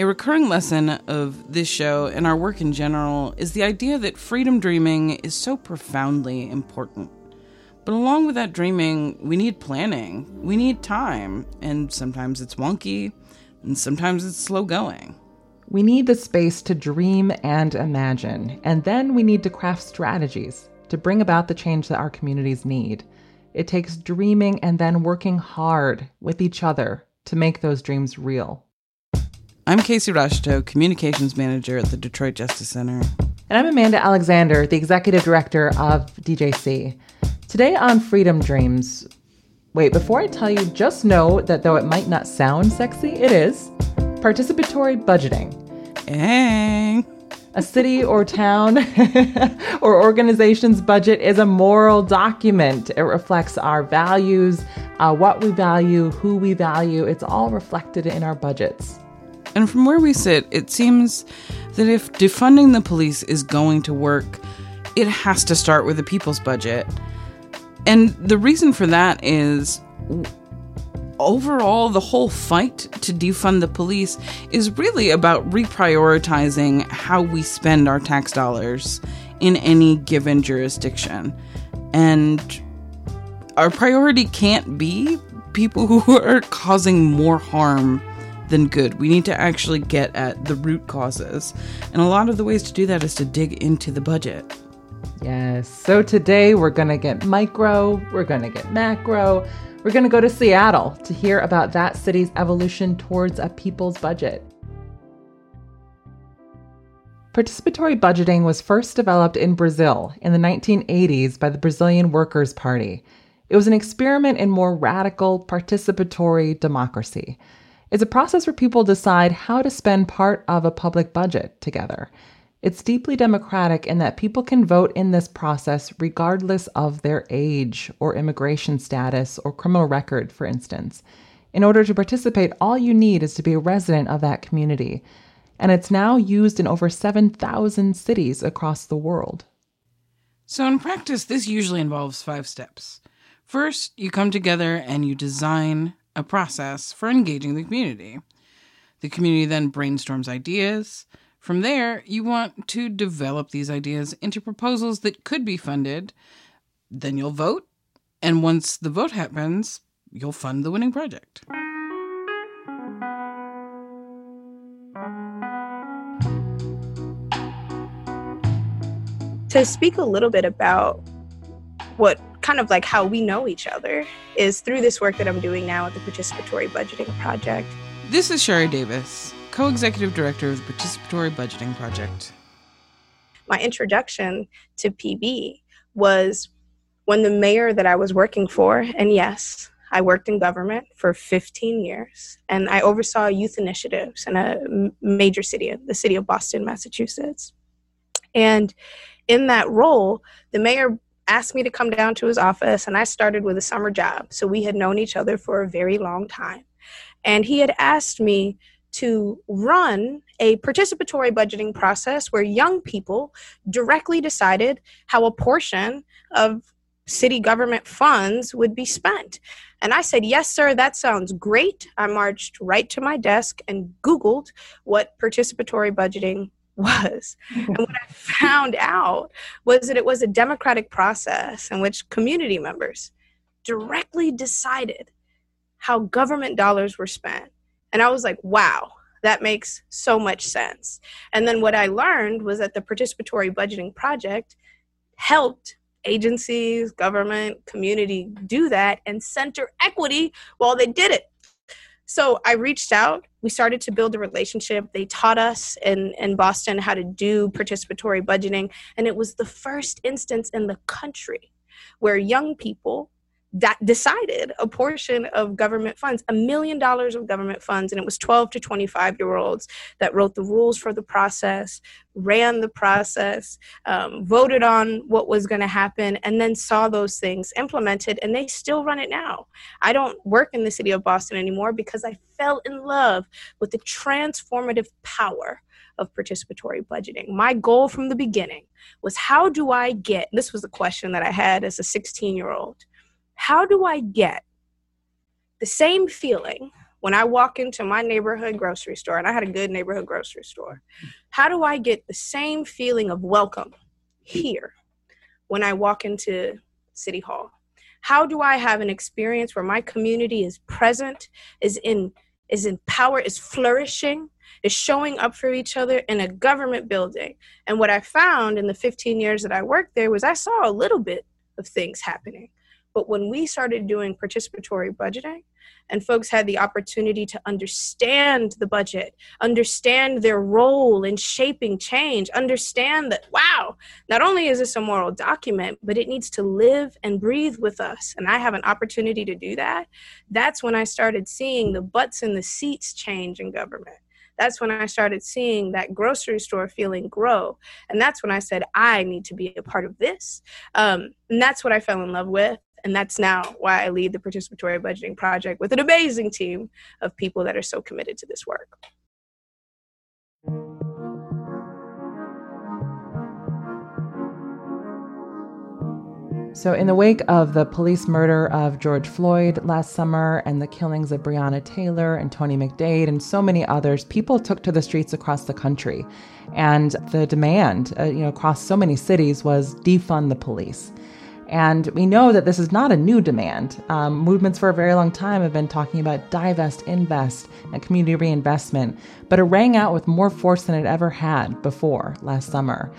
A recurring lesson of this show and our work in general is the idea that freedom dreaming is so profoundly important. But along with that dreaming, we need planning, we need time, and sometimes it's wonky, and sometimes it's slow going. We need the space to dream and imagine, and then we need to craft strategies to bring about the change that our communities need. It takes dreaming and then working hard with each other to make those dreams real. I'm Casey Roshto, Communications Manager at the Detroit Justice Center. And I'm Amanda Alexander, the Executive Director of DJC. Today on Freedom Dreams, wait, before I tell you, just know that though it might not sound sexy, it is participatory budgeting. A city or town or organization's budget is a moral document. It reflects our values, uh, what we value, who we value. It's all reflected in our budgets. And from where we sit, it seems that if defunding the police is going to work, it has to start with the people's budget. And the reason for that is overall, the whole fight to defund the police is really about reprioritizing how we spend our tax dollars in any given jurisdiction. And our priority can't be people who are causing more harm than good. We need to actually get at the root causes. And a lot of the ways to do that is to dig into the budget. Yes. So today we're going to get micro, we're going to get macro, we're going to go to Seattle to hear about that city's evolution towards a people's budget. Participatory budgeting was first developed in Brazil in the 1980s by the Brazilian Workers' Party. It was an experiment in more radical participatory democracy. It's a process where people decide how to spend part of a public budget together. It's deeply democratic in that people can vote in this process regardless of their age or immigration status or criminal record, for instance. In order to participate, all you need is to be a resident of that community. And it's now used in over 7,000 cities across the world. So, in practice, this usually involves five steps. First, you come together and you design a process for engaging the community. The community then brainstorms ideas. From there, you want to develop these ideas into proposals that could be funded. Then you'll vote, and once the vote happens, you'll fund the winning project. To speak a little bit about what kind of like how we know each other is through this work that I'm doing now at the Participatory Budgeting Project. This is Shari Davis, co executive director of the Participatory Budgeting Project. My introduction to PB was when the mayor that I was working for, and yes, I worked in government for 15 years, and I oversaw youth initiatives in a major city, the city of Boston, Massachusetts. And in that role, the mayor asked me to come down to his office, and I started with a summer job. So we had known each other for a very long time. And he had asked me to run a participatory budgeting process where young people directly decided how a portion of city government funds would be spent. And I said, Yes, sir, that sounds great. I marched right to my desk and Googled what participatory budgeting was. Mm-hmm. and what I found out was that it was a democratic process in which community members directly decided how government dollars were spent. And I was like, wow, that makes so much sense. And then what I learned was that the participatory budgeting project helped agencies, government, community do that and center equity while they did it. So I reached out. We started to build a relationship. They taught us in, in Boston how to do participatory budgeting. And it was the first instance in the country where young people that decided a portion of government funds, a million dollars of government funds, and it was 12 to 25 year olds that wrote the rules for the process, ran the process, um, voted on what was going to happen, and then saw those things implemented, and they still run it now. I don't work in the city of Boston anymore because I fell in love with the transformative power of participatory budgeting. My goal from the beginning was how do I get this was a question that I had as a 16 year old how do I get the same feeling when I walk into my neighborhood grocery store, and I had a good neighborhood grocery store, how do I get the same feeling of welcome here when I walk into City Hall? How do I have an experience where my community is present, is in is in power, is flourishing, is showing up for each other in a government building? And what I found in the 15 years that I worked there was I saw a little bit of things happening. But when we started doing participatory budgeting, and folks had the opportunity to understand the budget, understand their role in shaping change, understand that, wow, not only is this a moral document, but it needs to live and breathe with us. And I have an opportunity to do that. That's when I started seeing the butts in the seats change in government that's when I started seeing that grocery store feeling grow. And that's when I said, I need to be a part of this. Um, and that's what I fell in love with. And that's now why I lead the Participatory Budgeting Project with an amazing team of people that are so committed to this work. So, in the wake of the police murder of George Floyd last summer and the killings of Breonna Taylor and Tony McDade and so many others, people took to the streets across the country. And the demand, uh, you know, across so many cities was defund the police. And we know that this is not a new demand. Um, movements for a very long time have been talking about divest, invest, and community reinvestment, but it rang out with more force than it ever had before last summer.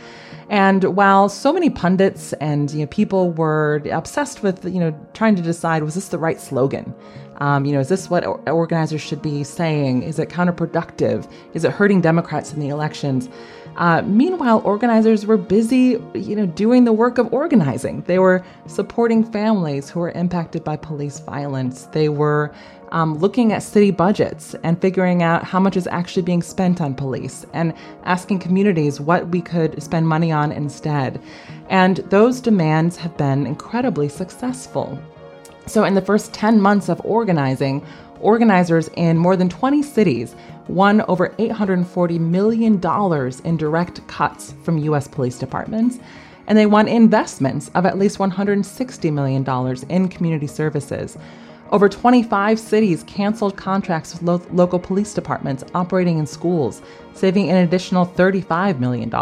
And while so many pundits and you know, people were obsessed with you know trying to decide was this the right slogan, um, you know, is this what organizers should be saying? Is it counterproductive? Is it hurting Democrats in the elections? Uh, meanwhile, organizers were busy, you know, doing the work of organizing. They were supporting families who were impacted by police violence. They were um, looking at city budgets and figuring out how much is actually being spent on police and asking communities what we could spend money on instead. And those demands have been incredibly successful. So, in the first 10 months of organizing, organizers in more than 20 cities won over $840 million in direct cuts from U.S. police departments, and they won investments of at least $160 million in community services. Over 25 cities canceled contracts with lo- local police departments operating in schools, saving an additional $35 million.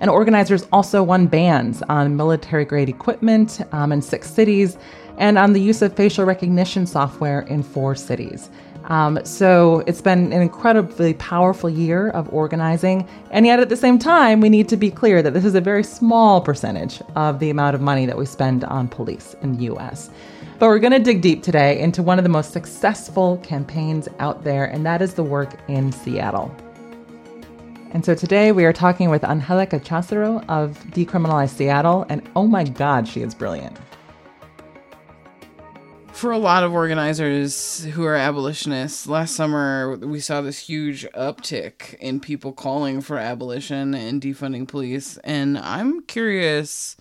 And organizers also won bans on military grade equipment um, in six cities and on the use of facial recognition software in four cities. Um, so it's been an incredibly powerful year of organizing. And yet, at the same time, we need to be clear that this is a very small percentage of the amount of money that we spend on police in the US. But we're going to dig deep today into one of the most successful campaigns out there, and that is the work in Seattle. And so today we are talking with Angelica Cházaro of Decriminalize Seattle, and oh my God, she is brilliant for a lot of organizers who are abolitionists, last summer we saw this huge uptick in people calling for abolition and defunding police. And I'm curious,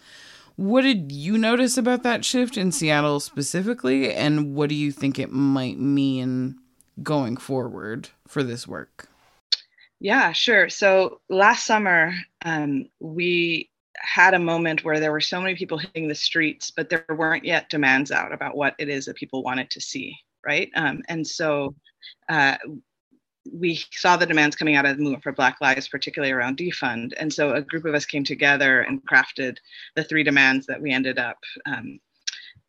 what did you notice about that shift in Seattle specifically? And what do you think it might mean going forward for this work? Yeah, sure. So last summer, um, we had a moment where there were so many people hitting the streets, but there weren't yet demands out about what it is that people wanted to see, right? Um, and so uh, we saw the demands coming out of the movement for Black Lives, particularly around defund. And so a group of us came together and crafted the three demands that we ended up um,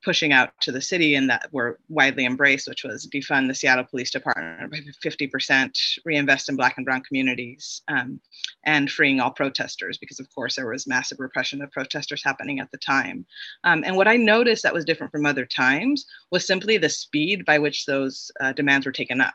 pushing out to the city and that were widely embraced, which was defund the Seattle Police Department by 50%, reinvest in Black and Brown communities, um, and freeing all protesters, because of course there was massive repression of protesters happening at the time. Um, and what I noticed that was different from other times was simply the speed by which those uh, demands were taken up.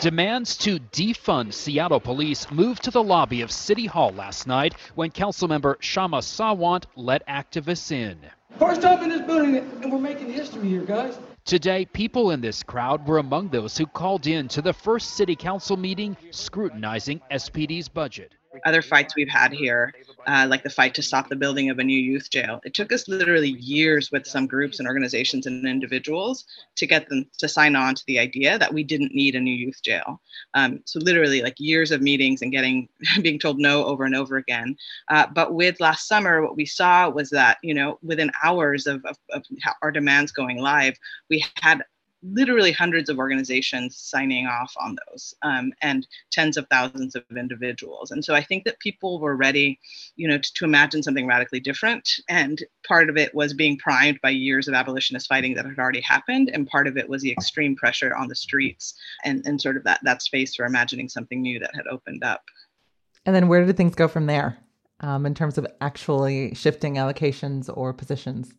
Demands to defund Seattle police moved to the lobby of City Hall last night when Councilmember Kshama Sawant let activists in. First time in this building, and we're making history here, guys. Today, people in this crowd were among those who called in to the first city council meeting scrutinizing SPD's budget. Other fights we've had here uh, like the fight to stop the building of a new youth jail. It took us literally years with some groups and organizations and individuals to get them to sign on to the idea that we didn't need a new youth jail. Um, so literally like years of meetings and getting being told no over and over again. Uh, but with last summer, what we saw was that you know within hours of, of, of our demands going live, we had literally hundreds of organizations signing off on those um, and tens of thousands of individuals. And so i think that people were ready you know to, to, imagine something radically different. And part of it was being primed by years of abolitionist fighting that had already happened. And part of it was the extreme pressure on the streets and, and sort of that that space for imagining something new that had opened up. And then where did things go from there um, in terms of actually shifting allocations or positions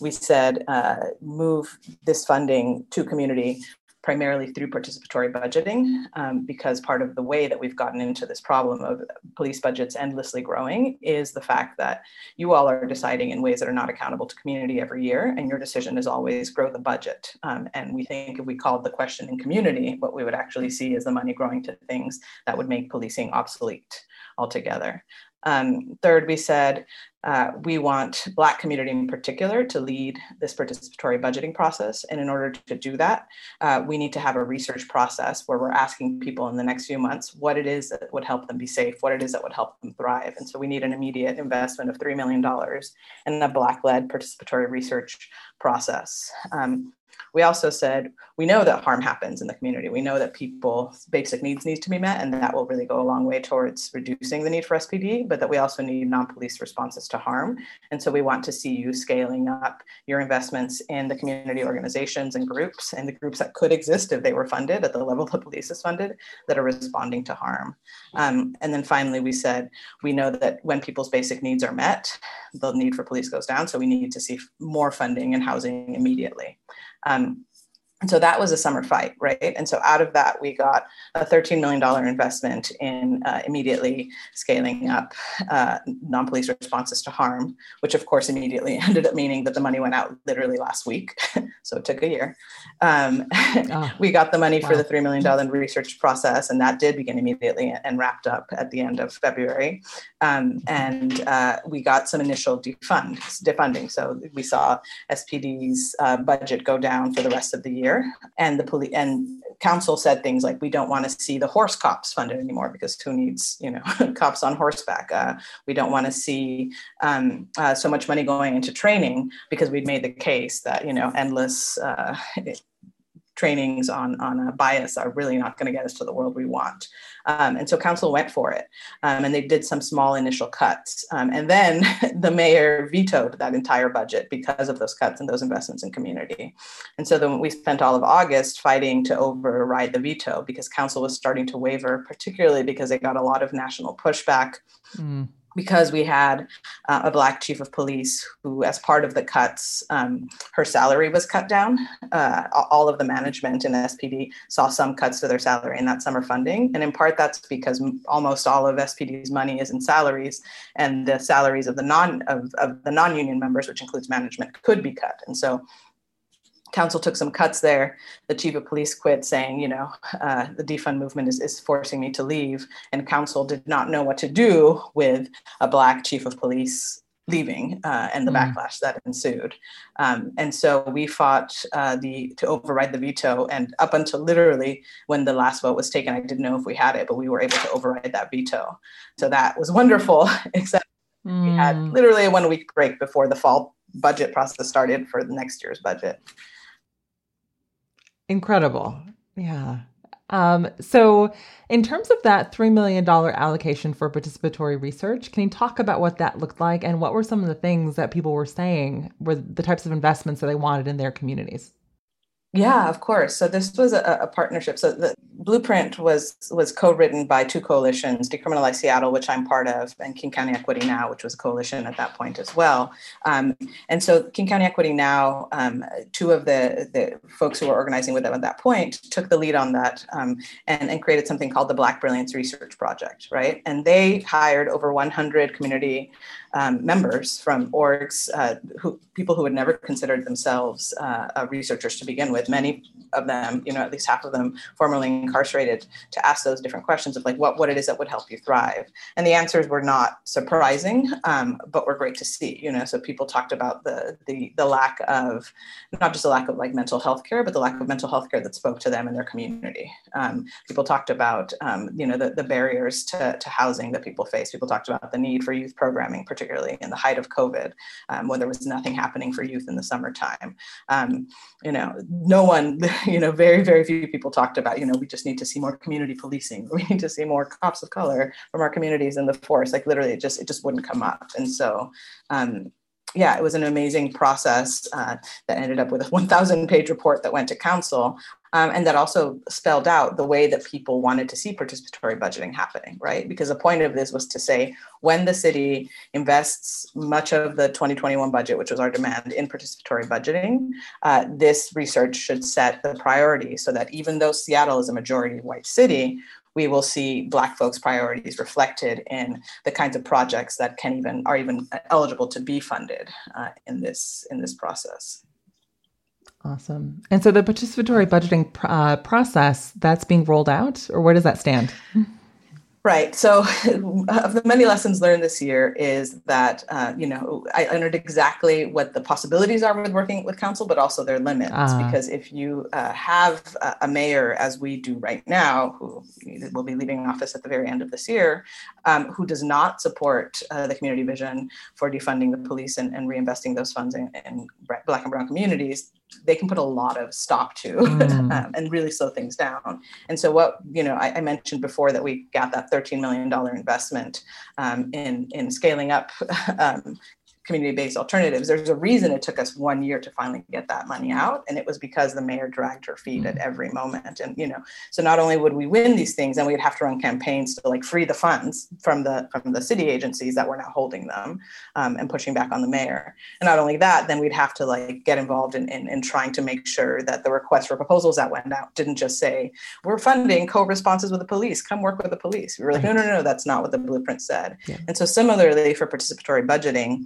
we said uh, move this funding to community primarily through participatory budgeting, um, because part of the way that we've gotten into this problem of police budgets endlessly growing is the fact that you all are deciding in ways that are not accountable to community every year, and your decision is always grow the budget. Um, and we think if we called the question in community, what we would actually see is the money growing to things that would make policing obsolete altogether. Um, third, we said uh, we want Black community in particular to lead this participatory budgeting process. And in order to do that, uh, we need to have a research process where we're asking people in the next few months what it is that would help them be safe, what it is that would help them thrive. And so we need an immediate investment of $3 million in a Black led participatory research process. Um, we also said we know that harm happens in the community. We know that people's basic needs need to be met, and that will really go a long way towards reducing the need for SPD. But that we also need non-police responses to harm, and so we want to see you scaling up your investments in the community organizations and groups, and the groups that could exist if they were funded at the level the police is funded that are responding to harm. Um, and then finally, we said we know that when people's basic needs are met, the need for police goes down. So we need to see more funding and housing immediately. Um, and so that was a summer fight, right? And so out of that, we got a $13 million investment in uh, immediately scaling up uh, non police responses to harm, which of course immediately ended up meaning that the money went out literally last week. so it took a year. Um, oh, we got the money wow. for the $3 million research process, and that did begin immediately and wrapped up at the end of February. Um, and uh, we got some initial defund, defunding. So we saw SPD's uh, budget go down for the rest of the year And the police and council said things like, "We don't want to see the horse cops funded anymore because who needs, you know, cops on horseback? Uh, we don't want to see um, uh, so much money going into training because we'd made the case that you know endless." Trainings on, on a bias are really not going to get us to the world we want. Um, and so council went for it um, and they did some small initial cuts. Um, and then the mayor vetoed that entire budget because of those cuts and those investments in community. And so then we spent all of August fighting to override the veto because council was starting to waver, particularly because they got a lot of national pushback. Mm because we had uh, a black chief of police who, as part of the cuts, um, her salary was cut down. Uh, all of the management in SPD saw some cuts to their salary in that summer funding, and in part that's because almost all of SPD's money is in salaries, and the salaries of the non of, of the non-union members, which includes management, could be cut. And so council took some cuts there. The chief of police quit, saying, you know, uh, the defund movement is, is forcing me to leave. And council did not know what to do with a black chief of police leaving uh, and the mm. backlash that ensued. Um, and so we fought uh, the to override the veto. And up until literally when the last vote was taken, I didn't know if we had it, but we were able to override that veto. So that was wonderful, except mm. we had mm. literally a one week break before the fall budget process started for the next year's budget. Incredible. Yeah. Um, so, in terms of that $3 million allocation for participatory research, can you talk about what that looked like and what were some of the things that people were saying were the types of investments that they wanted in their communities? Yeah, of course. So this was a, a, partnership. So the blueprint was was co-written by two coalitions: Decriminalize Seattle, which I'm part of, and King County Equity Now, which was a coalition at that point as well. Um, and so King County Equity Now, um, two of the the folks who were organizing with them at that point took the lead on that um, and, and created something called the Black Brilliance Research Project, right? And they hired over 100 community um, members from orgs, uh, who people who had never considered themselves uh, researchers to begin with. Many of them, you know, at least half of them, formerly incarcerated, to ask those different questions of like what what it is that would help you thrive. And the answers were not surprising, um, but were great to see. You know, so people talked about the the the lack of not just the lack of like mental health care, but the lack of mental health care that spoke to them and their community. Um, people talked about um, you know the, the barriers to, to housing that people face. People talked about the need for youth programming, particularly in the height of COVID, um, when there was nothing happening for youth in the summertime. Um, you know, no one, you know, very, very few people talked about, you know, we just need to see more community policing. We need to see more cops of color from our communities in the force. Like literally, it just it just wouldn't come up. And so um, yeah, it was an amazing process uh, that ended up with a 1,000 page report that went to council. Um, and that also spelled out the way that people wanted to see participatory budgeting happening, right? Because the point of this was to say when the city invests much of the 2021 budget, which was our demand, in participatory budgeting, uh, this research should set the priority so that even though Seattle is a majority white city, we will see Black folks' priorities reflected in the kinds of projects that can even are even eligible to be funded uh, in this in this process. Awesome. And so the participatory budgeting uh, process that's being rolled out, or where does that stand? Right. So, of the many lessons learned this year is that uh, you know I learned exactly what the possibilities are with working with council, but also their limits. Uh. Because if you uh, have a mayor, as we do right now, who will be leaving office at the very end of this year, um, who does not support uh, the community vision for defunding the police and, and reinvesting those funds in, in Black and Brown communities, they can put a lot of stop to mm. um, and really slow things down. And so what, you know, I, I mentioned before that we got that $13 million investment um, in, in scaling up um, community-based alternatives there's a reason it took us one year to finally get that money out and it was because the mayor dragged her feet at mm. every moment and you know so not only would we win these things and we'd have to run campaigns to like free the funds from the from the city agencies that were now holding them um, and pushing back on the mayor. And not only that then we'd have to like get involved in, in, in trying to make sure that the requests for proposals that went out didn't just say we're funding co-responses with the police come work with the police. We were like no no no that's not what the blueprint said. Yeah. and so similarly for participatory budgeting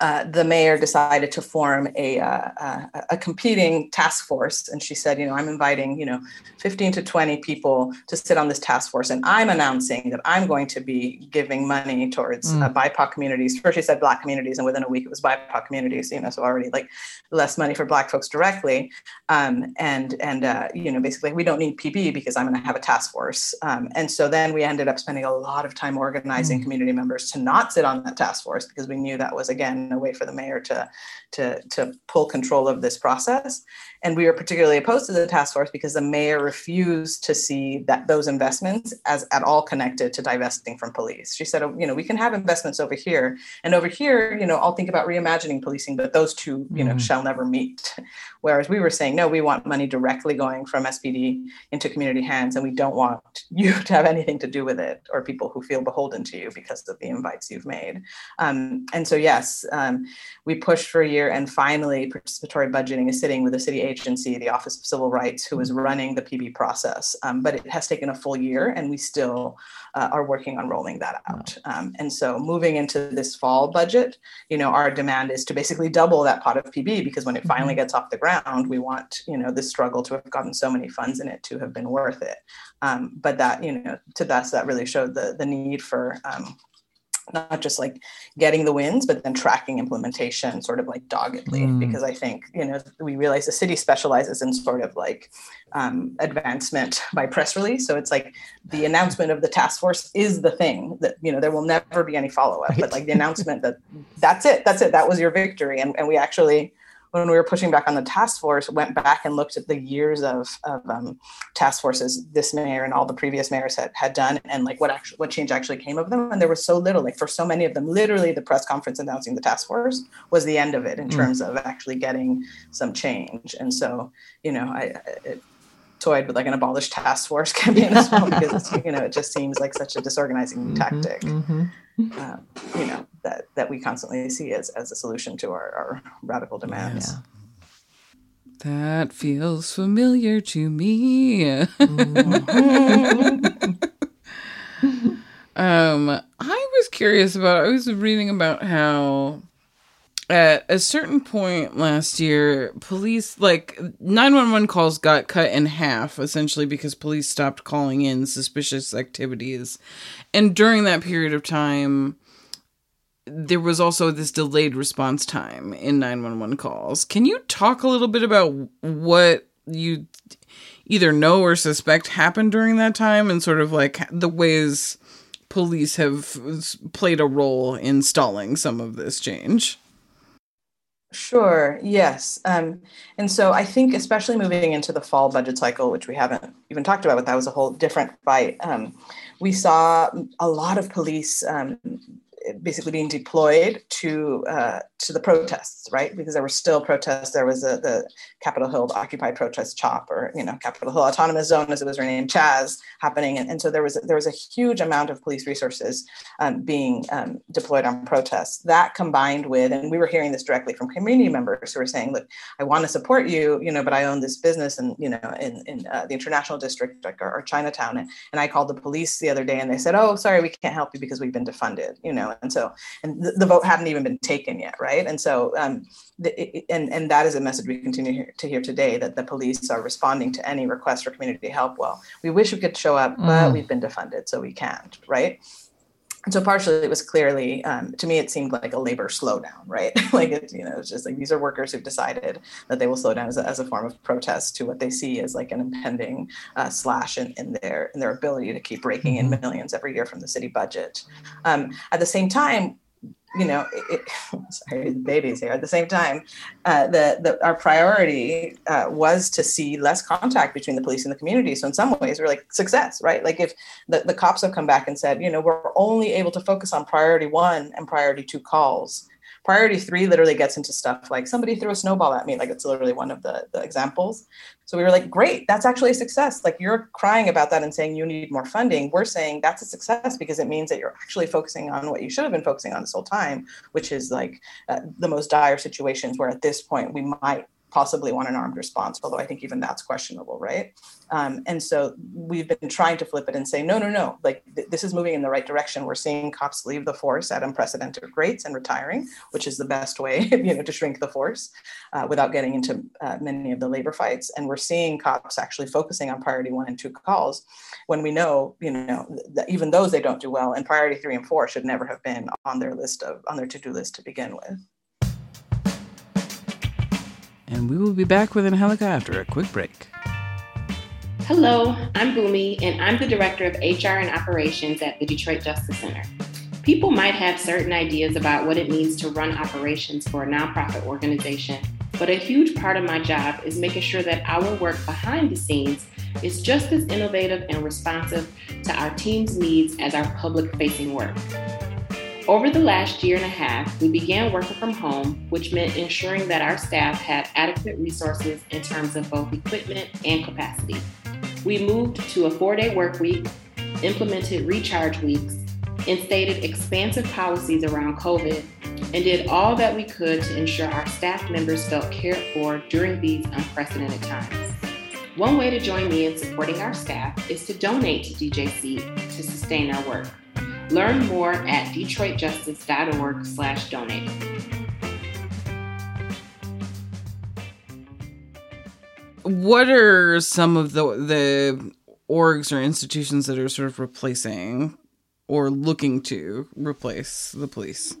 uh, the mayor decided to form a, uh, a, a, competing task force. And she said, you know, I'm inviting, you know, 15 to 20 people to sit on this task force. And I'm announcing that I'm going to be giving money towards mm. uh, BIPOC communities. First, she said Black communities, and within a week it was BIPOC communities, you know, so already like less money for Black folks directly. Um, and, and uh, you know, basically, we don't need PB because I'm going to have a task force. Um, and so then we ended up spending a lot of time organizing mm. community members to not sit on that task force because we knew that was, again, a way for the mayor to, to, to pull control of this process. And we were particularly opposed to the task force because the mayor refused to see that those investments as at all connected to divesting from police. She said, you know, we can have investments over here, and over here, you know, I'll think about reimagining policing, but those two, you know, mm-hmm. shall never meet. Whereas we were saying, no, we want money directly going from SPD into community hands, and we don't want you to have anything to do with it or people who feel beholden to you because of the invites you've made. Um, and so, yes, um, we pushed for a year, and finally, participatory budgeting is sitting with the city agency, the Office of Civil Rights, who is running the PB process. Um, but it has taken a full year, and we still uh, are working on rolling that out. Um, and so, moving into this fall budget, you know, our demand is to basically double that pot of PB because when it finally mm-hmm. gets off the ground, we want you know this struggle to have gotten so many funds in it to have been worth it. Um, but that you know, to us, that really showed the the need for um, not just like getting the wins, but then tracking implementation sort of like doggedly. Mm. Because I think, you know, we realize the city specializes in sort of like um, advancement by press release. So it's like the announcement of the task force is the thing that, you know, there will never be any follow up, right. but like the announcement that that's it, that's it, that was your victory. And, and we actually, when we were pushing back on the task force, went back and looked at the years of, of um, task forces this mayor and all the previous mayors had, had done and like what actually what change actually came of them. And there was so little, like for so many of them, literally the press conference announcing the task force was the end of it in mm. terms of actually getting some change. And so, you know, I, it, toyed with like an abolished task force campaign as well because you know it just seems like such a disorganizing mm-hmm, tactic mm-hmm. Uh, you know that that we constantly see as as a solution to our, our radical demands yeah. that feels familiar to me mm-hmm. um i was curious about. I was reading about how at a certain point last year, police like 911 calls got cut in half essentially because police stopped calling in suspicious activities. And during that period of time, there was also this delayed response time in 911 calls. Can you talk a little bit about what you either know or suspect happened during that time and sort of like the ways police have played a role in stalling some of this change? Sure, yes. Um, and so I think, especially moving into the fall budget cycle, which we haven't even talked about, but that was a whole different fight, um, we saw a lot of police um, basically being deployed to uh, to the protests, right? Because there were still protests. There was a, the Capitol Hill Occupy protest CHOP, or you know Capitol Hill Autonomous Zone, as it was renamed, Chaz, happening, and, and so there was there was a huge amount of police resources um, being um, deployed on protests. That combined with, and we were hearing this directly from community members who were saying, "Look, I want to support you, you know, but I own this business, and you know, in in uh, the International District or, or Chinatown, and, and I called the police the other day, and they said, "Oh, sorry, we can't help you because we've been defunded," you know." And so and the, the vote hadn't even been taken yet right? And so um, the, and and that is a message we continue to hear today that the police are responding to any request for community help. Well we wish we could show up but mm. we've been defunded so we can't right so partially it was clearly um, to me it seemed like a labor slowdown right like it you know it's just like these are workers who've decided that they will slow down as a, as a form of protest to what they see as like an impending uh, slash in, in their in their ability to keep raking in mm-hmm. millions every year from the city budget um, at the same time you know, it, sorry, babies here. At the same time, uh, the, the our priority uh, was to see less contact between the police and the community. So in some ways, we're like success, right? Like if the, the cops have come back and said, you know, we're only able to focus on priority one and priority two calls priority three literally gets into stuff like somebody threw a snowball at me like it's literally one of the, the examples. So we were like great that's actually a success. Like you're crying about that and saying you need more funding. We're saying that's a success because it means that you're actually focusing on what you should have been focusing on this whole time which is like uh, the most dire situations where at this point we might possibly want an armed response, although I think even that's questionable, right? Um, and so we've been trying to flip it and say, no, no, no, like th- this is moving in the right direction. We're seeing cops leave the force at unprecedented rates and retiring, which is the best way, you know, to shrink the force uh, without getting into uh, many of the labor fights. And we're seeing cops actually focusing on priority one and two calls when we know, you know, that even those they don't do well, and priority three and four should never have been on their list of on their to-do list to begin with and we will be back with Angelica after a quick break. Hello, I'm Boomy, and I'm the Director of HR and Operations at the Detroit Justice Center. People might have certain ideas about what it means to run operations for a nonprofit organization, but a huge part of my job is making sure that our work behind the scenes is just as innovative and responsive to our team's needs as our public facing work. Over the last year and a half, we began working from home, which meant ensuring that our staff had adequate resources in terms of both equipment and capacity. We moved to a four day work week, implemented recharge weeks, instated expansive policies around COVID, and did all that we could to ensure our staff members felt cared for during these unprecedented times. One way to join me in supporting our staff is to donate to DJC to sustain our work. Learn more at detroitjustice.org slash donate. What are some of the the orgs or institutions that are sort of replacing or looking to replace the police?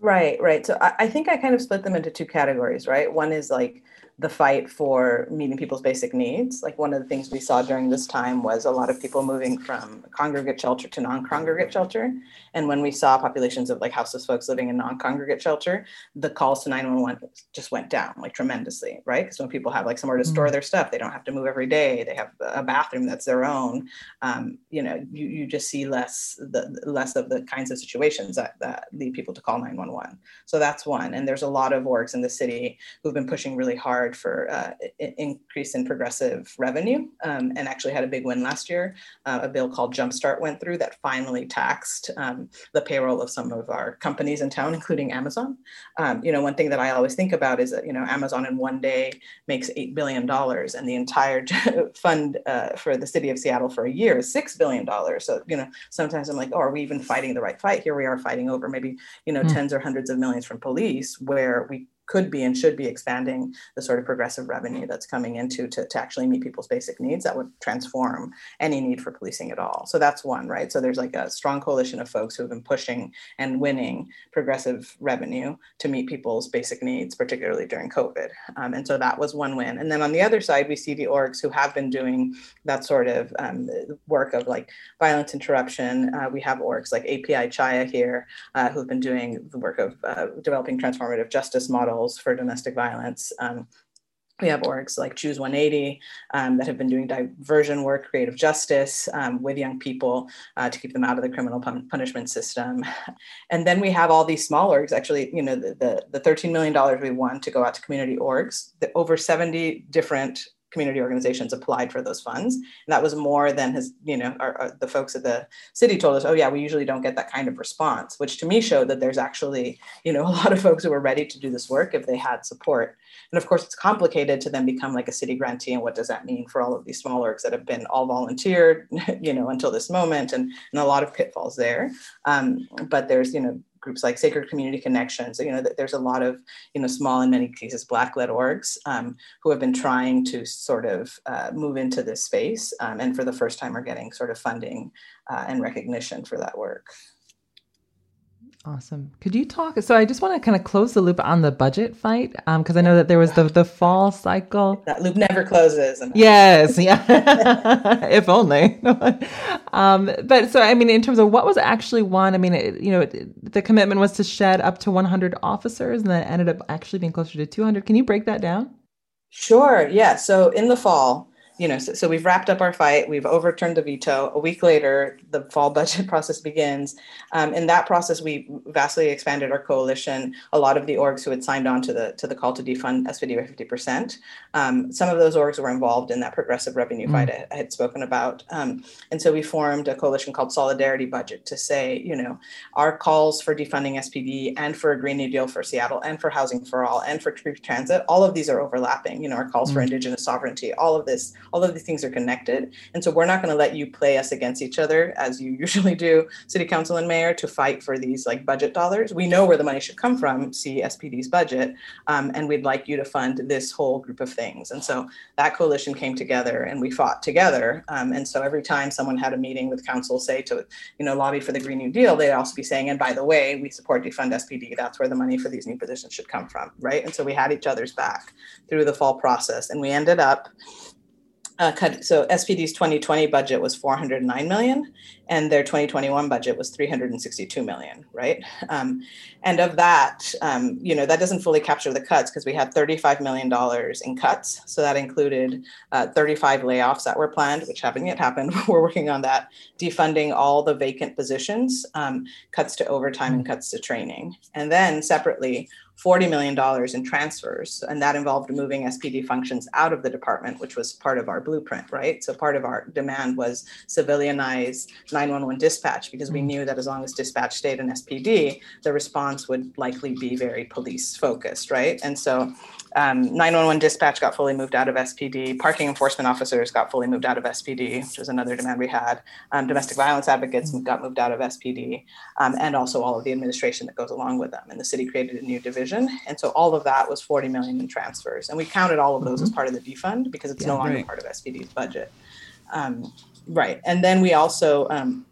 Right, right. So I, I think I kind of split them into two categories, right? One is like the fight for meeting people's basic needs. Like one of the things we saw during this time was a lot of people moving from congregate shelter to non-congregate shelter. And when we saw populations of like houseless folks living in non-congregate shelter, the calls to 911 just went down like tremendously, right? Because when people have like somewhere to store mm-hmm. their stuff, they don't have to move every day. They have a bathroom that's their own. Um, you know, you, you just see less the less of the kinds of situations that, that lead people to call 911. So that's one. And there's a lot of orgs in the city who've been pushing really hard hard for uh, increase in progressive revenue um, and actually had a big win last year. Uh, a bill called Jumpstart went through that finally taxed um, the payroll of some of our companies in town, including Amazon. Um, you know, one thing that I always think about is that, you know, Amazon in one day makes $8 billion and the entire fund uh, for the city of Seattle for a year is $6 billion. So, you know, sometimes I'm like, oh, are we even fighting the right fight? Here we are fighting over maybe, you know, mm. tens or hundreds of millions from police where we could be and should be expanding the sort of progressive revenue that's coming into to, to actually meet people's basic needs that would transform any need for policing at all. So that's one, right? So there's like a strong coalition of folks who have been pushing and winning progressive revenue to meet people's basic needs, particularly during COVID. Um, and so that was one win. And then on the other side, we see the orgs who have been doing that sort of um, work of like violence interruption. Uh, we have orgs like API Chaya here uh, who've been doing the work of uh, developing transformative justice models for domestic violence. Um, we have orgs like Choose 180 um, that have been doing diversion work, creative justice um, with young people uh, to keep them out of the criminal pun- punishment system. And then we have all these small orgs. Actually, you know, the, the, the $13 million we won to go out to community orgs, the, over 70 different community organizations applied for those funds. And that was more than his, you know, our, our, the folks at the city told us, oh yeah, we usually don't get that kind of response, which to me showed that there's actually, you know, a lot of folks who were ready to do this work if they had support. And of course, it's complicated to then become like a city grantee. And what does that mean for all of these small orgs that have been all volunteered, you know, until this moment and, and a lot of pitfalls there. Um, but there's, you know, groups like Sacred Community Connections. You know, there's a lot of, you know, small in many cases Black-led orgs um, who have been trying to sort of uh, move into this space um, and for the first time are getting sort of funding uh, and recognition for that work. Awesome. Could you talk? So I just want to kind of close the loop on the budget fight because um, I know that there was the the fall cycle. That loop never closes. Yes, yeah. if only. um, but so I mean, in terms of what was actually won, I mean, it, you know, it, the commitment was to shed up to 100 officers, and then it ended up actually being closer to 200. Can you break that down? Sure. Yeah. So in the fall, you know, so, so, we've wrapped up our fight. We've overturned the veto. A week later, the fall budget process begins. Um, in that process, we vastly expanded our coalition. A lot of the orgs who had signed on to the to the call to defund SPD by fifty percent. Um, some of those orgs were involved in that progressive revenue mm. fight I, I, had spoken about. Um, and so we formed a coalition called Solidarity Budget to say, you know, our calls for defunding SPD and for a Green New Deal for Seattle and for housing for all and for transit, all of these are overlapping. You know, our calls mm. for Indigenous sovereignty, all of this all of these things are connected. And so we're not going to let you play us against each other as you usually do, city council and mayor, to fight for these like budget dollars. We know where the money should come from, see SPD's budget, um, and we'd like you to fund this whole group of things. And so that coalition came together and we fought together. Um, and so every time someone had a meeting with council, say to, you know, lobby for the Green New Deal, they'd also be saying, and by the way, we support defund SPD. That's where the money for these new positions should come from, right? And so we had each other's back through the fall process. And we ended up uh, cut, so SPD's 2020 budget was 409 million, and their 2021 budget was 362 million, right? Um, and of that, um, you know, that doesn't fully capture the cuts because we had 35 million dollars in cuts. So that included uh, 35 layoffs that were planned, which haven't yet happened. We're working on that. Defunding all the vacant positions, um, cuts to overtime and cuts to training, and then separately $40 million in transfers. And that involved moving SPD functions out of the department, which was part of our blueprint, right? So part of our demand was civilianize 911 dispatch because we mm-hmm. knew that as long as dispatch stayed in SPD, the response would likely be very police focused, right? And so um, 911 dispatch got fully moved out of SPD. Parking enforcement officers got fully moved out of SPD, which was another demand we had. Um, domestic violence advocates got moved out of SPD, um, and also all of the administration that goes along with them. And the city created a new division, and so all of that was 40 million in transfers. And we counted all of those mm-hmm. as part of the defund because it's yeah, no longer right. part of SPD's budget. Um, right, and then we also um,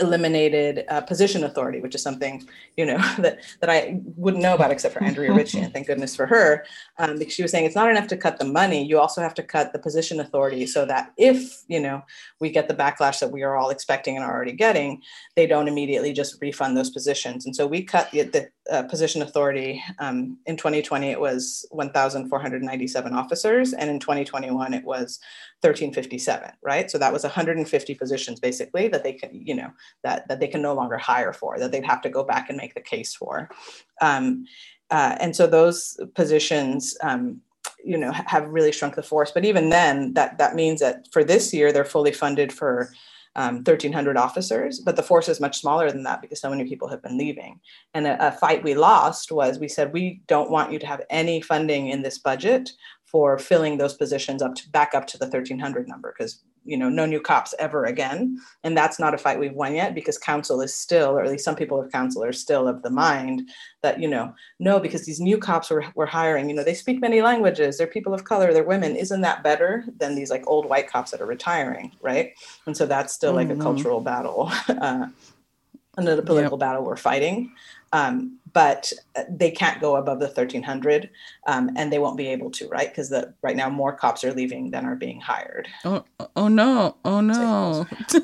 eliminated uh, position authority, which is something you know that that I wouldn't know about except for Andrea Ritchie, and thank goodness for her, um, because she was saying it's not enough to cut the money; you also have to cut the position authority, so that if you know we get the backlash that we are all expecting and are already getting, they don't immediately just refund those positions. And so we cut the, the uh, position authority um, in 2020. It was 1,497 officers, and in 2021 it was 1357. Right, so that was 150 positions basically that they can you know that, that they can no longer hire for, that they'd have to go back and make the case for. Um, uh, and so those positions, um, you know have really shrunk the force but even then that that means that for this year they're fully funded for um, 1,300 officers, but the force is much smaller than that because so many people have been leaving. And a, a, fight we lost was we said, we don't want you to have any funding in this budget for filling those positions up to back up to the 1,300 number because you know no new cops ever again and that's not a fight we've won yet because council is still or at least some people of council are still of the mind that you know no because these new cops we're, we're hiring you know they speak many languages they're people of color they're women isn't that better than these like old white cops that are retiring right and so that's still like mm-hmm. a cultural battle uh, and a political yep. battle we're fighting um, but they can't go above the 1300 um, and they won't be able to right because the right now more cops are leaving than are being hired oh, oh no oh no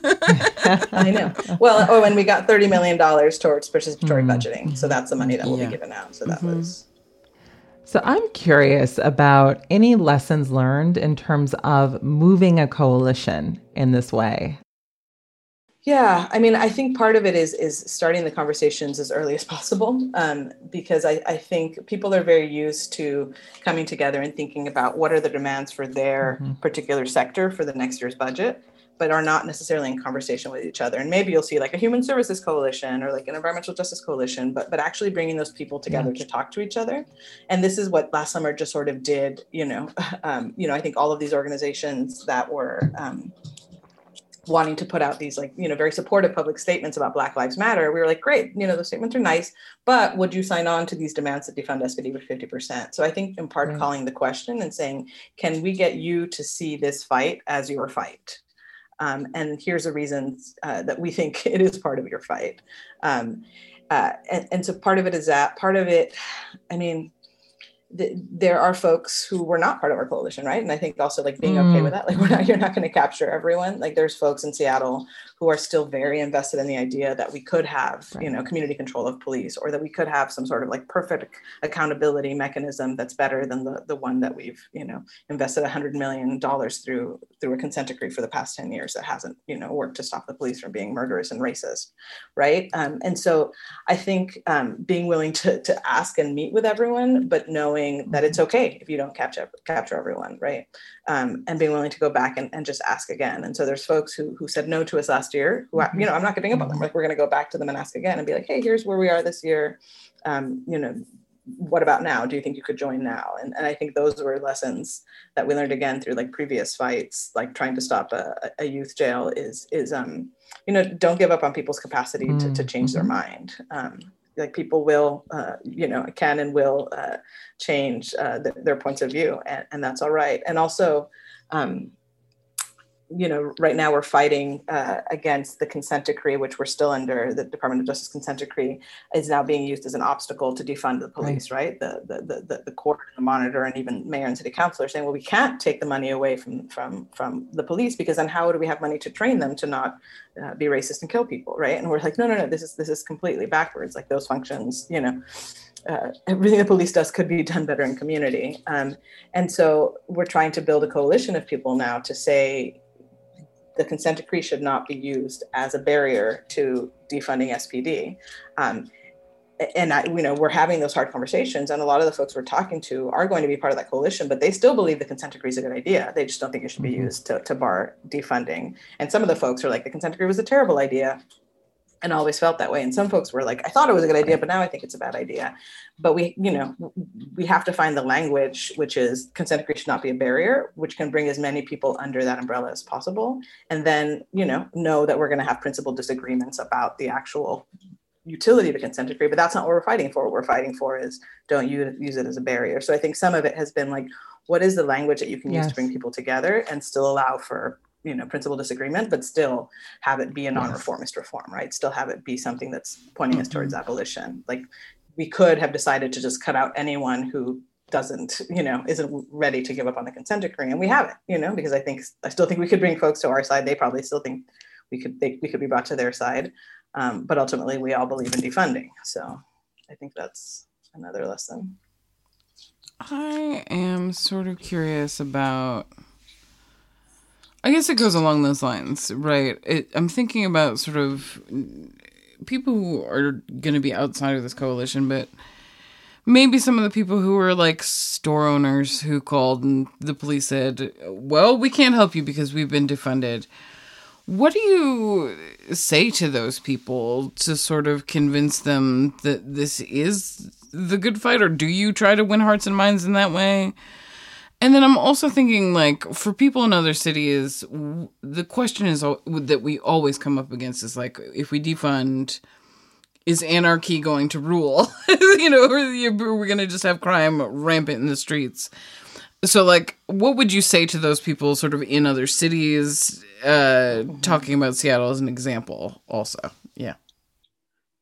i know well oh and we got 30 million dollars towards participatory mm. budgeting so that's the money that will yeah. be given out so that mm-hmm. was so I'm curious about any lessons learned in terms of moving a coalition in this way. Yeah, I mean, I think part of it is is starting the conversations as early as possible, um, because I, I think people are very used to coming together and thinking about what are the demands for their mm-hmm. particular sector for the next year's budget, but are not necessarily in conversation with each other. And maybe you'll see like a human services coalition or like an environmental justice coalition, but but actually bringing those people together yeah. to talk to each other. And this is what last summer just sort of did. You know, um, you know, I think all of these organizations that were. Um, wanting to put out these like you know very supportive public statements about black lives matter we were like great you know those statements are nice but would you sign on to these demands that defund spd with 50% so i think in part right. calling the question and saying can we get you to see this fight as your fight? Um, and here's the reasons uh, that we think it is part of your fight. Um, uh, and, and so part of it is that part of it i mean there are folks who were not part of our coalition, right? And I think also like being mm. okay with that, like we're not, you're not going to capture everyone. Like there's folks in Seattle who are still very invested in the idea that we could have, right. you know, community control of police, or that we could have some sort of like perfect accountability mechanism that's better than the the one that we've, you know, invested a hundred million dollars through through a consent decree for the past ten years that hasn't, you know, worked to stop the police from being murderous and racist, right? Um, and so I think um, being willing to to ask and meet with everyone, but knowing that it's mm-hmm. okay if you don't capture capture everyone, right? Um, and being willing to go back and, and just ask again. And so there's folks who who said no to us last year who you know i'm not giving up on them like we're going to go back to them and ask again and be like hey here's where we are this year um, you know what about now do you think you could join now and, and i think those were lessons that we learned again through like previous fights like trying to stop a, a youth jail is is um you know don't give up on people's capacity to, to change their mm-hmm. mind um like people will uh, you know can and will uh, change uh, th- their points of view and, and that's all right. And also um, you know, right now we're fighting uh, against the consent decree, which we're still under. The Department of Justice consent decree is now being used as an obstacle to defund the police, right? right? The, the, the, the court, and the monitor, and even mayor and city council are saying, well, we can't take the money away from, from, from the police because then how do we have money to train them to not uh, be racist and kill people, right? And we're like, no, no, no, this is, this is completely backwards. Like those functions, you know, uh, everything the police does could be done better in community. Um, and so we're trying to build a coalition of people now to say, the consent decree should not be used as a barrier to defunding SPD. Um, and I, you know, we're having those hard conversations, and a lot of the folks we're talking to are going to be part of that coalition, but they still believe the consent decree is a good idea. They just don't think it should be mm-hmm. used to, to bar defunding. And some of the folks are like, the consent decree was a terrible idea and always felt that way. And some folks were like, I thought it was a good idea, but now I think it's a bad idea. But we, you know, we have to find the language, which is consent decree should not be a barrier, which can bring as many people under that umbrella as possible. And then, you know, know that we're going to have principal disagreements about the actual utility of a consent decree, but that's not what we're fighting for. What we're fighting for is don't use, use it as a barrier. So I think some of it has been like, what is the language that you can yes. use to bring people together and still allow for you know principal disagreement but still have it be a non-reformist reform right? Still have it be something that's pointing us towards mm-hmm. abolition. Like we could have decided to just cut out anyone who doesn't you know isn't ready to give up on the consent decree and we haven't you know because i think i still think we could bring folks to our side. They probably still think we could they, we could be brought to their side. Um, but ultimately we all believe in defunding. So i think that's another lesson. I am sort of curious about I guess it goes along those lines, right? It, I'm thinking about sort of people who are going to be outside of this coalition, but maybe some of the people who were like store owners who called and the police said, "Well, we can't help you because we've been defunded." What do you say to those people to sort of convince them that this is the good fight, or do you try to win hearts and minds in that way? And then I'm also thinking, like, for people in other cities, the question is that we always come up against is like, if we defund, is anarchy going to rule? you know, or we're going to just have crime rampant in the streets. So, like, what would you say to those people sort of in other cities, uh, talking about Seattle as an example, also? Yeah.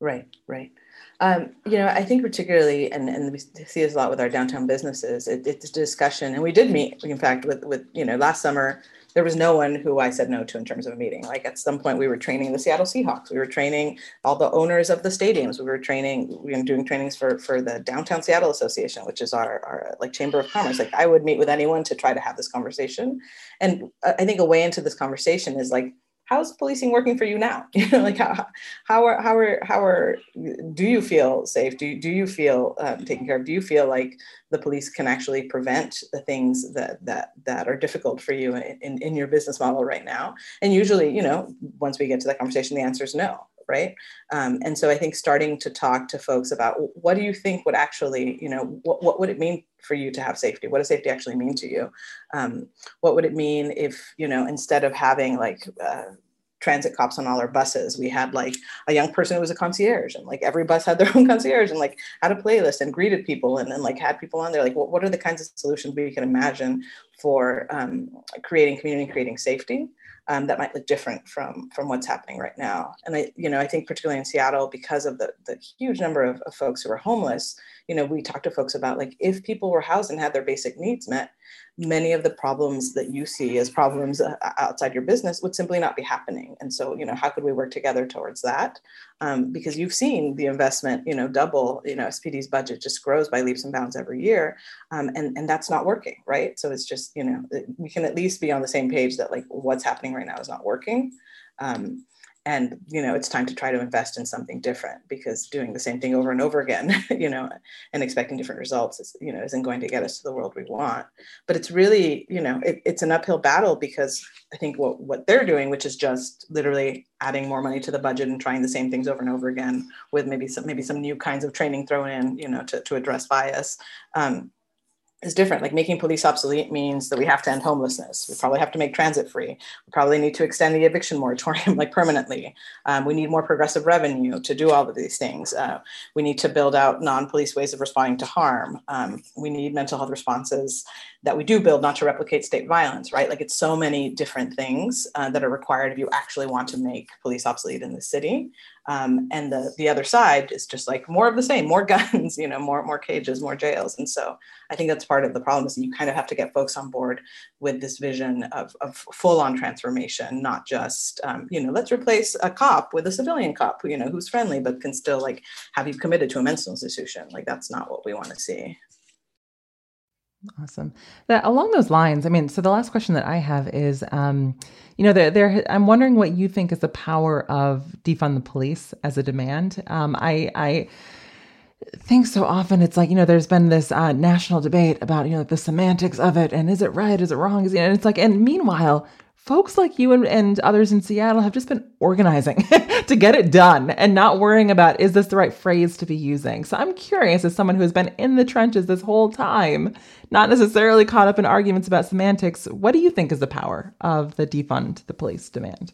Right, right. Um, you know, I think particularly, and, and we see this a lot with our downtown businesses, it, it's a discussion. And we did meet, in fact, with, with, you know, last summer, there was no one who I said no to in terms of a meeting. Like at some point, we were training the Seattle Seahawks. We were training all the owners of the stadiums. We were training, we were doing trainings for for the Downtown Seattle Association, which is our our like Chamber of Commerce. Like I would meet with anyone to try to have this conversation. And I think a way into this conversation is like how's policing working for you now? You know like how, how are how are how are do you feel safe? Do, do you feel um, taken care of? Do you feel like the police can actually prevent the things that that that are difficult for you in, in your business model right now? And usually you know once we get to that conversation the answer is no right? Um, and so i think starting to talk to folks about what do you think would actually you know what, what would it mean for you to have safety? What does safety actually mean to you? Um, what would it mean if you know instead of having like uh, transit cops on all our buses we had like a young person who was a concierge and like every bus had their own concierge and like had a playlist and greeted people and then like had people on there? Like what, what are the kinds of solutions we can imagine for um, creating community creating safety um, that might look different from from what's happening right now. And I, you know, I think particularly in Seattle, because of the the huge number of, of folks who are homeless, you know, we talk to folks about like if people were housed and had their basic needs met, many of the problems that you see as problems uh, outside your business would simply not be happening. And so, you know, how could we work together towards that? Um, because you've seen the investment, you know, double, you know, SPD's budget just grows by leaps and bounds every year. Um, and, and that's not working, right? So it's just, you know, we can at least be on the same page that like what's happening right now is not working. Um, and you know it's time to try to invest in something different because doing the same thing over and over again you know and expecting different results is you know isn't going to get us to the world we want. But it's really you know it, it's an uphill battle because i think what what they're doing which is just literally adding more money to the budget and trying the same things over and over again with maybe some maybe some new kinds of training thrown in you know to, to address bias um, is different. Like making police obsolete means that we have to end homelessness. We probably have to make transit free. We probably need to extend the eviction moratorium like permanently. Um, we need more progressive revenue to do all of these things. Uh, we need to build out non-police ways of responding to harm. Um, we need mental health responses that we do build not to replicate state violence, right? Like it's so many different things uh, that are required if you actually want to make police obsolete in the city. Um, and the the other side is just like more of the same, more guns, you know, more more cages, more jails. And so I think that's part of the problem is you kind of have to get folks on board with this vision of, of full on transformation, not just um, you know let's replace a cop with a civilian cop, you know, who's friendly but can still like have you committed to a mental institution. Like that's not what we want to see. Awesome. That along those lines, I mean, so the last question that I have is, um, you know, there, there, I'm wondering what you think is the power of defund the police as a demand. Um, I, I think so often it's like, you know, there's been this uh, national debate about, you know, the semantics of it and is it right, is it wrong, is know, and it's like, and meanwhile, folks like you and, and others in Seattle have just been organizing to get it done and not worrying about is this the right phrase to be using. So I'm curious, as someone who has been in the trenches this whole time, not necessarily caught up in arguments about semantics, what do you think is the power of the defund the police demand?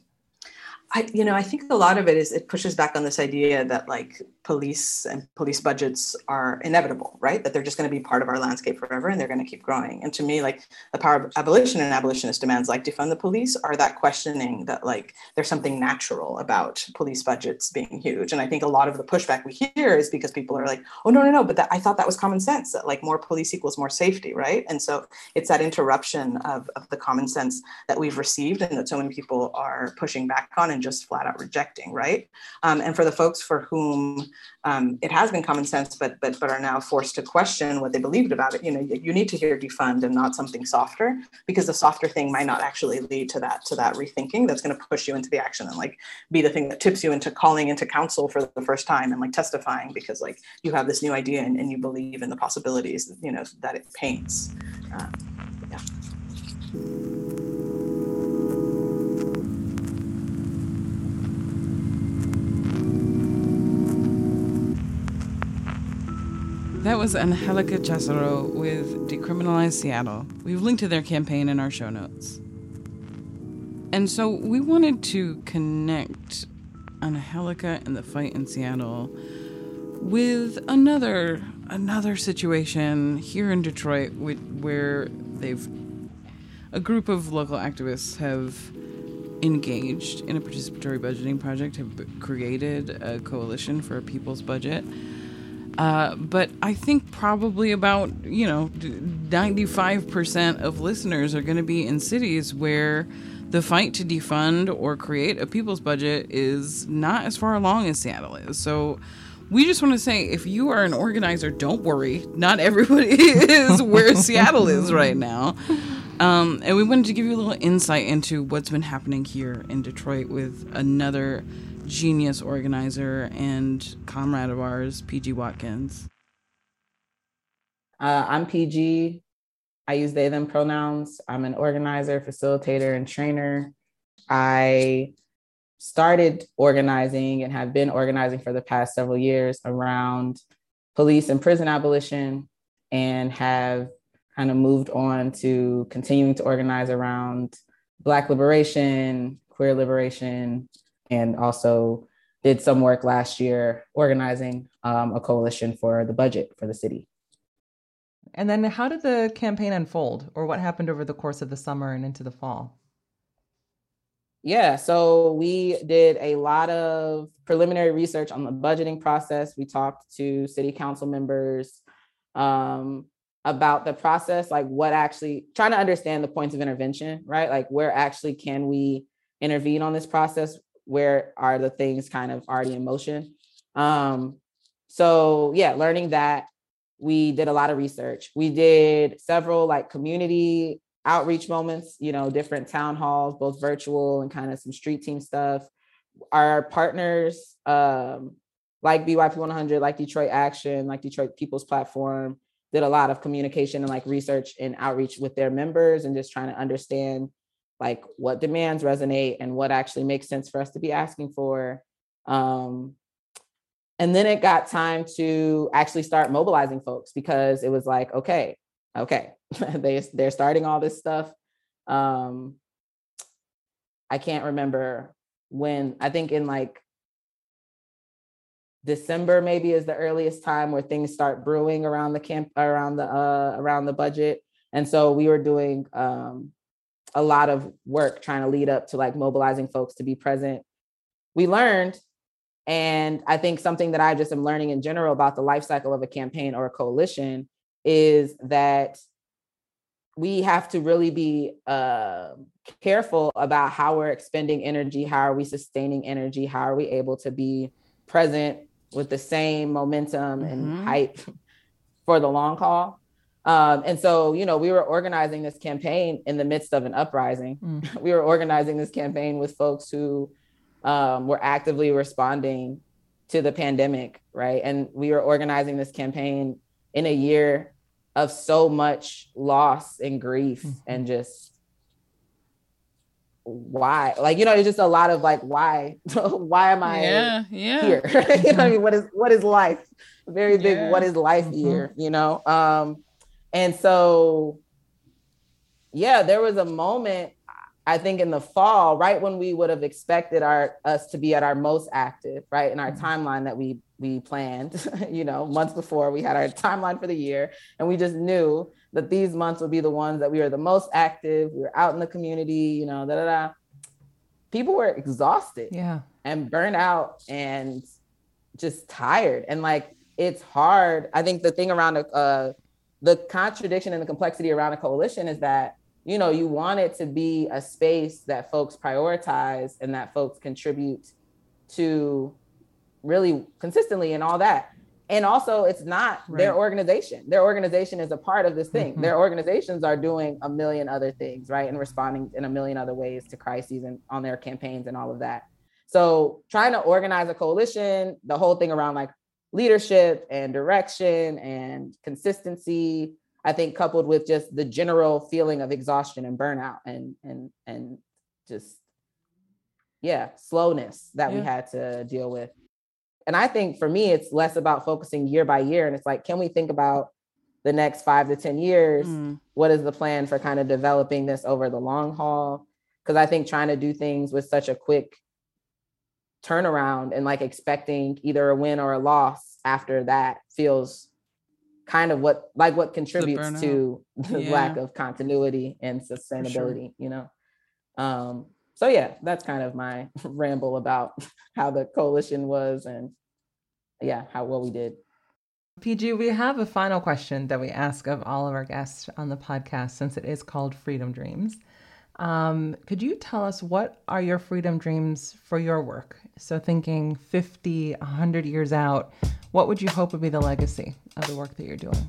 I, you know, I think a lot of it is it pushes back on this idea that like police and police budgets are inevitable, right? That they're just going to be part of our landscape forever and they're going to keep growing. And to me, like the power of abolition and abolitionist demands like defund the police are that questioning that like there's something natural about police budgets being huge. And I think a lot of the pushback we hear is because people are like, oh no, no, no, but that I thought that was common sense that like more police equals more safety, right? And so it's that interruption of, of the common sense that we've received and that so many people are pushing back on and just flat out rejecting, right? Um, and for the folks for whom um, it has been common sense, but but but are now forced to question what they believed about it, you know, you, need to hear defund and not something softer, because the softer thing might not actually lead to that to that rethinking that's going to push you into the action and like be the thing that tips you into calling into council for the first time and like testifying because like you have this new idea and, and you believe in the possibilities, you know, that it paints. Um, yeah. That was Angelica Cházaro with Decriminalize Seattle. We've linked to their campaign in our show notes. And so we wanted to connect Angelica and the fight in Seattle with another another situation here in Detroit where they've a group of local activists have engaged in a participatory budgeting project have created a coalition for a people's budget uh, but I think probably about, you know, 95% of listeners are going to be in cities where the fight to defund or create a people's budget is not as far along as Seattle is. So we just want to say if you are an organizer, don't worry. Not everybody is where Seattle is right now. Um, and we wanted to give you a little insight into what's been happening here in Detroit with another genius organizer and comrade of ours, PG Watkins. Uh, I'm PG. I use they, them pronouns. I'm an organizer, facilitator, and trainer. I started organizing and have been organizing for the past several years around police and prison abolition and have kind of moved on to continuing to organize around Black liberation, queer liberation, and also did some work last year organizing um, a coalition for the budget for the city. And then, how did the campaign unfold, or what happened over the course of the summer and into the fall? Yeah, so we did a lot of preliminary research on the budgeting process. We talked to city council members um, about the process, like what actually trying to understand the points of intervention, right? Like where actually can we intervene on this process? Where are the things kind of already in motion. Um so yeah learning that we did a lot of research. We did several like community outreach moments you know different town halls both virtual and kind of some street team stuff. Our partners um like byp 100 like detroit action like detroit people's platform did a lot of communication and like research and outreach with their members and just trying to understand like what demands resonate and what actually makes sense for us to be asking for. Um, and then it got time to actually start mobilizing folks because it was like, okay, okay, they they're starting all this stuff. Um, I can't remember when. I think in like December maybe is the earliest time where things start brewing around the camp around the uh, around the budget. And so we were doing um, a lot of work trying to lead up to like mobilizing folks to be present. We learned, and I think something that I just am learning in general about the life cycle of a campaign or a coalition is that we have to really be uh, careful about how we're expending energy, how are we sustaining energy, how are we able to be present with the same momentum and mm-hmm. hype for the long haul. Um, and so, you know, we were organizing this campaign in the midst of an uprising. Mm. We were organizing this campaign with folks who um, were actively responding to the pandemic, right? And we were organizing this campaign in a year of so much loss and grief mm-hmm. and just why like you know it's just a lot of like why why am i yeah, yeah. here you know i mean what is what is life very big yeah. what is life mm-hmm. year you know um and so, yeah, there was a moment, I think in the fall, right when we would have expected our us to be at our most active, right? In our mm-hmm. timeline that we we planned, you know, months before we had our timeline for the year. And we just knew that these months would be the ones that we were the most active. We were out in the community, you know, da da da. People were exhausted. Yeah. And burnt out and just tired. And like it's hard. I think the thing around a, uh, the contradiction and the complexity around a coalition is that you know, you want it to be a space that folks prioritize and that folks contribute to really consistently and all that. And also, it's not right. their organization. Their organization is a part of this thing. Mm-hmm. Their organizations are doing a million other things, right? And responding in a million other ways to crises and on their campaigns and all of that. So, trying to organize a coalition, the whole thing around like leadership and direction and consistency i think coupled with just the general feeling of exhaustion and burnout and and and just yeah slowness that yeah. we had to deal with and i think for me it's less about focusing year by year and it's like can we think about the next five to ten years mm. what is the plan for kind of developing this over the long haul because i think trying to do things with such a quick turnaround and like expecting either a win or a loss after that feels kind of what like what contributes to the yeah. lack of continuity and sustainability sure. you know um so yeah that's kind of my ramble about how the coalition was and yeah how well we did pg we have a final question that we ask of all of our guests on the podcast since it is called freedom dreams um, could you tell us what are your freedom dreams for your work? So, thinking 50, 100 years out, what would you hope would be the legacy of the work that you're doing?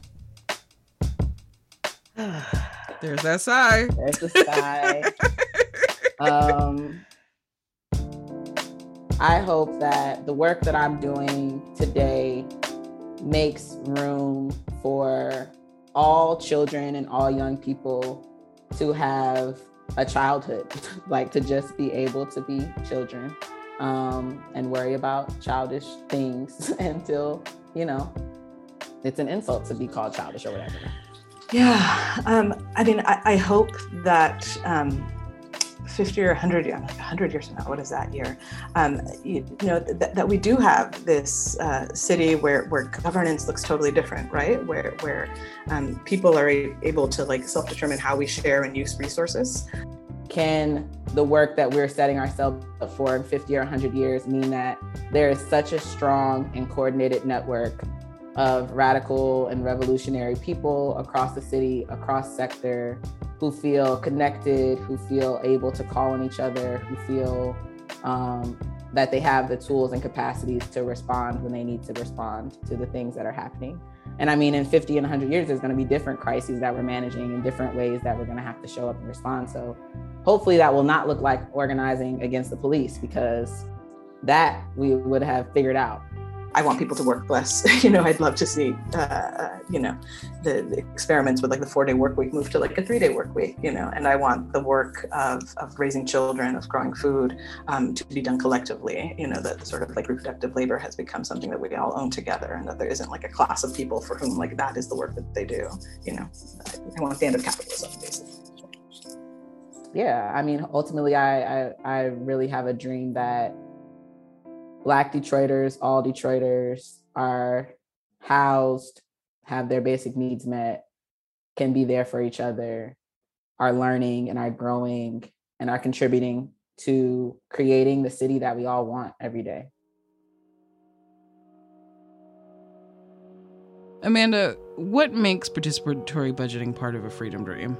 There's that sigh. There's the sigh. um, I hope that the work that I'm doing today makes room for all children and all young people to have a childhood, like to just be able to be children um, and worry about childish things until, you know, it's an insult to be called childish or whatever. Yeah. Um, I mean, I, I hope that um, 50 or 100, like 100 years from now, what is that year? Um, you, you, know, th- that we do have this uh, city where, where governance looks totally different, right? Where, where um, people are able to like self-determine how we share and use resources. Can the work that we're setting ourselves up for in 50 or 100 years mean that there is such a strong and coordinated network of radical and revolutionary people across the city, across sector, who feel connected, who feel able to call on each other, who feel um, that they have the tools and capacities to respond when they need to respond to the things that are happening. And I mean, in 50 and 100 years, there's going to be different crises that we're managing and different ways that we're going to have to show up and respond. So hopefully that will not look like organizing against the police because that we would have figured out I want people to work less. you know, I'd love to see, uh, uh, you know, the, the, experiments with like the four day work week move to like a three day work week, you know, and I want the work of, of raising children, of growing food um, to be done collectively, you know, that sort of like reproductive labor has become something that we all own together and that there isn't like a class of people for whom like that is the work that they do, you know. I want the end of capitalism, basically. Yeah, I mean, ultimately, I, I, I really have a dream that Black Detroiters, all Detroiters are housed, have their basic needs met, can be there for each other, are learning and are growing and are contributing to creating the city that we all want every day. Amanda, what makes participatory budgeting part of a freedom dream?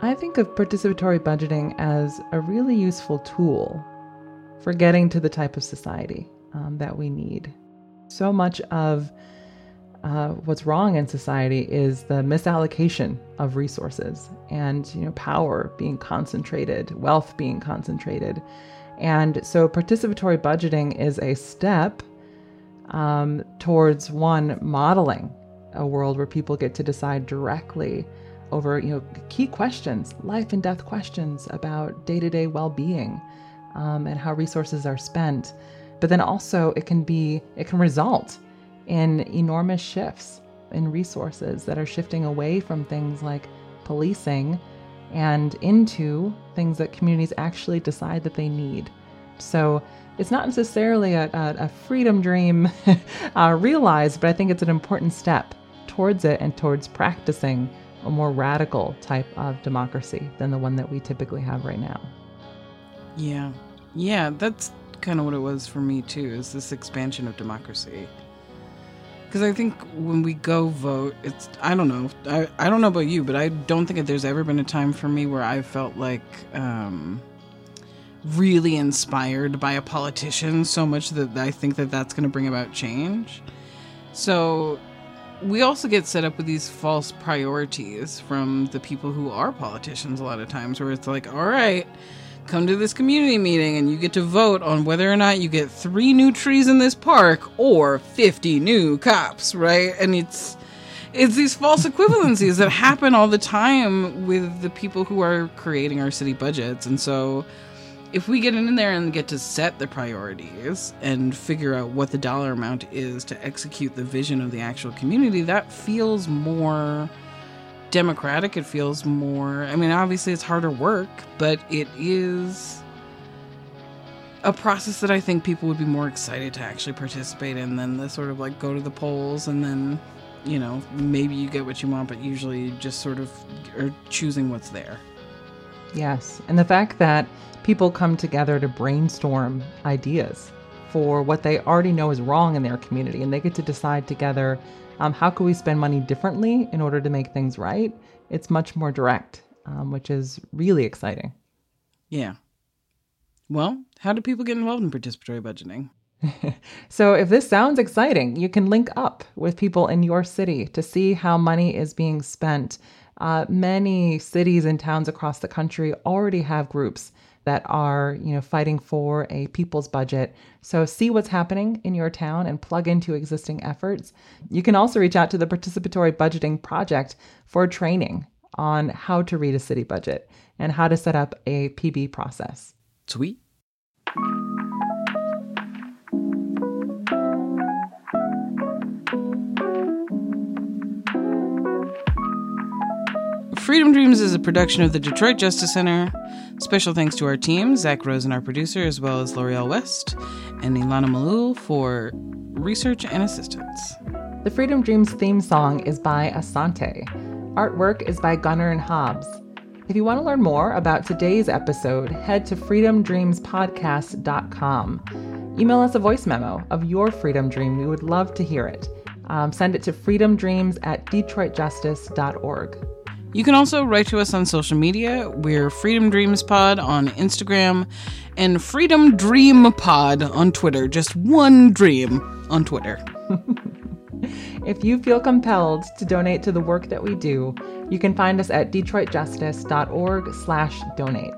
I think of participatory budgeting as a really useful tool for getting to the type of society um, that we need. So much of uh, what's wrong in society is the misallocation of resources and you know power being concentrated, wealth being concentrated, and so participatory budgeting is a step um, towards one modeling a world where people get to decide directly over you know key questions, life and death questions about day to day well being um, and how resources are spent. But then also, it can be, it can result in enormous shifts in resources that are shifting away from things like policing and into things that communities actually decide that they need. So it's not necessarily a, a, a freedom dream uh, realized, but I think it's an important step towards it and towards practicing a more radical type of democracy than the one that we typically have right now. Yeah. Yeah, that's kind of what it was for me too, is this expansion of democracy. because I think when we go vote, it's I don't know, I, I don't know about you, but I don't think that there's ever been a time for me where I felt like um, really inspired by a politician so much that I think that that's going to bring about change. So we also get set up with these false priorities from the people who are politicians a lot of times, where it's like, all right come to this community meeting and you get to vote on whether or not you get three new trees in this park or 50 new cops, right? And it's it's these false equivalencies that happen all the time with the people who are creating our city budgets. And so if we get in there and get to set the priorities and figure out what the dollar amount is to execute the vision of the actual community, that feels more democratic. It feels more. I mean, obviously, it's harder work, but it is a process that I think people would be more excited to actually participate in than the sort of like go to the polls and then, you know, maybe you get what you want, but usually just sort of are choosing what's there. Yes. And the fact that people come together to brainstorm ideas for what they already know is wrong in their community and they get to decide together um, how can we spend money differently in order to make things right? It's much more direct, um, which is really exciting. Yeah. Well, how do people get involved in participatory budgeting? so, if this sounds exciting, you can link up with people in your city to see how money is being spent. Uh, many cities and towns across the country already have groups that are, you know, fighting for a people's budget. So see what's happening in your town and plug into existing efforts. You can also reach out to the Participatory Budgeting Project for training on how to read a city budget and how to set up a PB process. Sweet. Freedom Dreams is a production of the Detroit Justice Center. Special thanks to our team, Zach Rosen, our producer, as well as L'Oreal West and Ilana Malul for research and assistance. The Freedom Dreams theme song is by Asante. Artwork is by Gunnar and Hobbs. If you want to learn more about today's episode, head to freedomdreamspodcast.com. Email us a voice memo of your freedom dream. We would love to hear it. Um, send it to freedomdreams at detroitjustice.org. You can also write to us on social media. We're Freedom Dreams Pod on Instagram and Freedom Dream Pod on Twitter. Just one dream on Twitter. if you feel compelled to donate to the work that we do, you can find us at detroitjustice.org slash donate.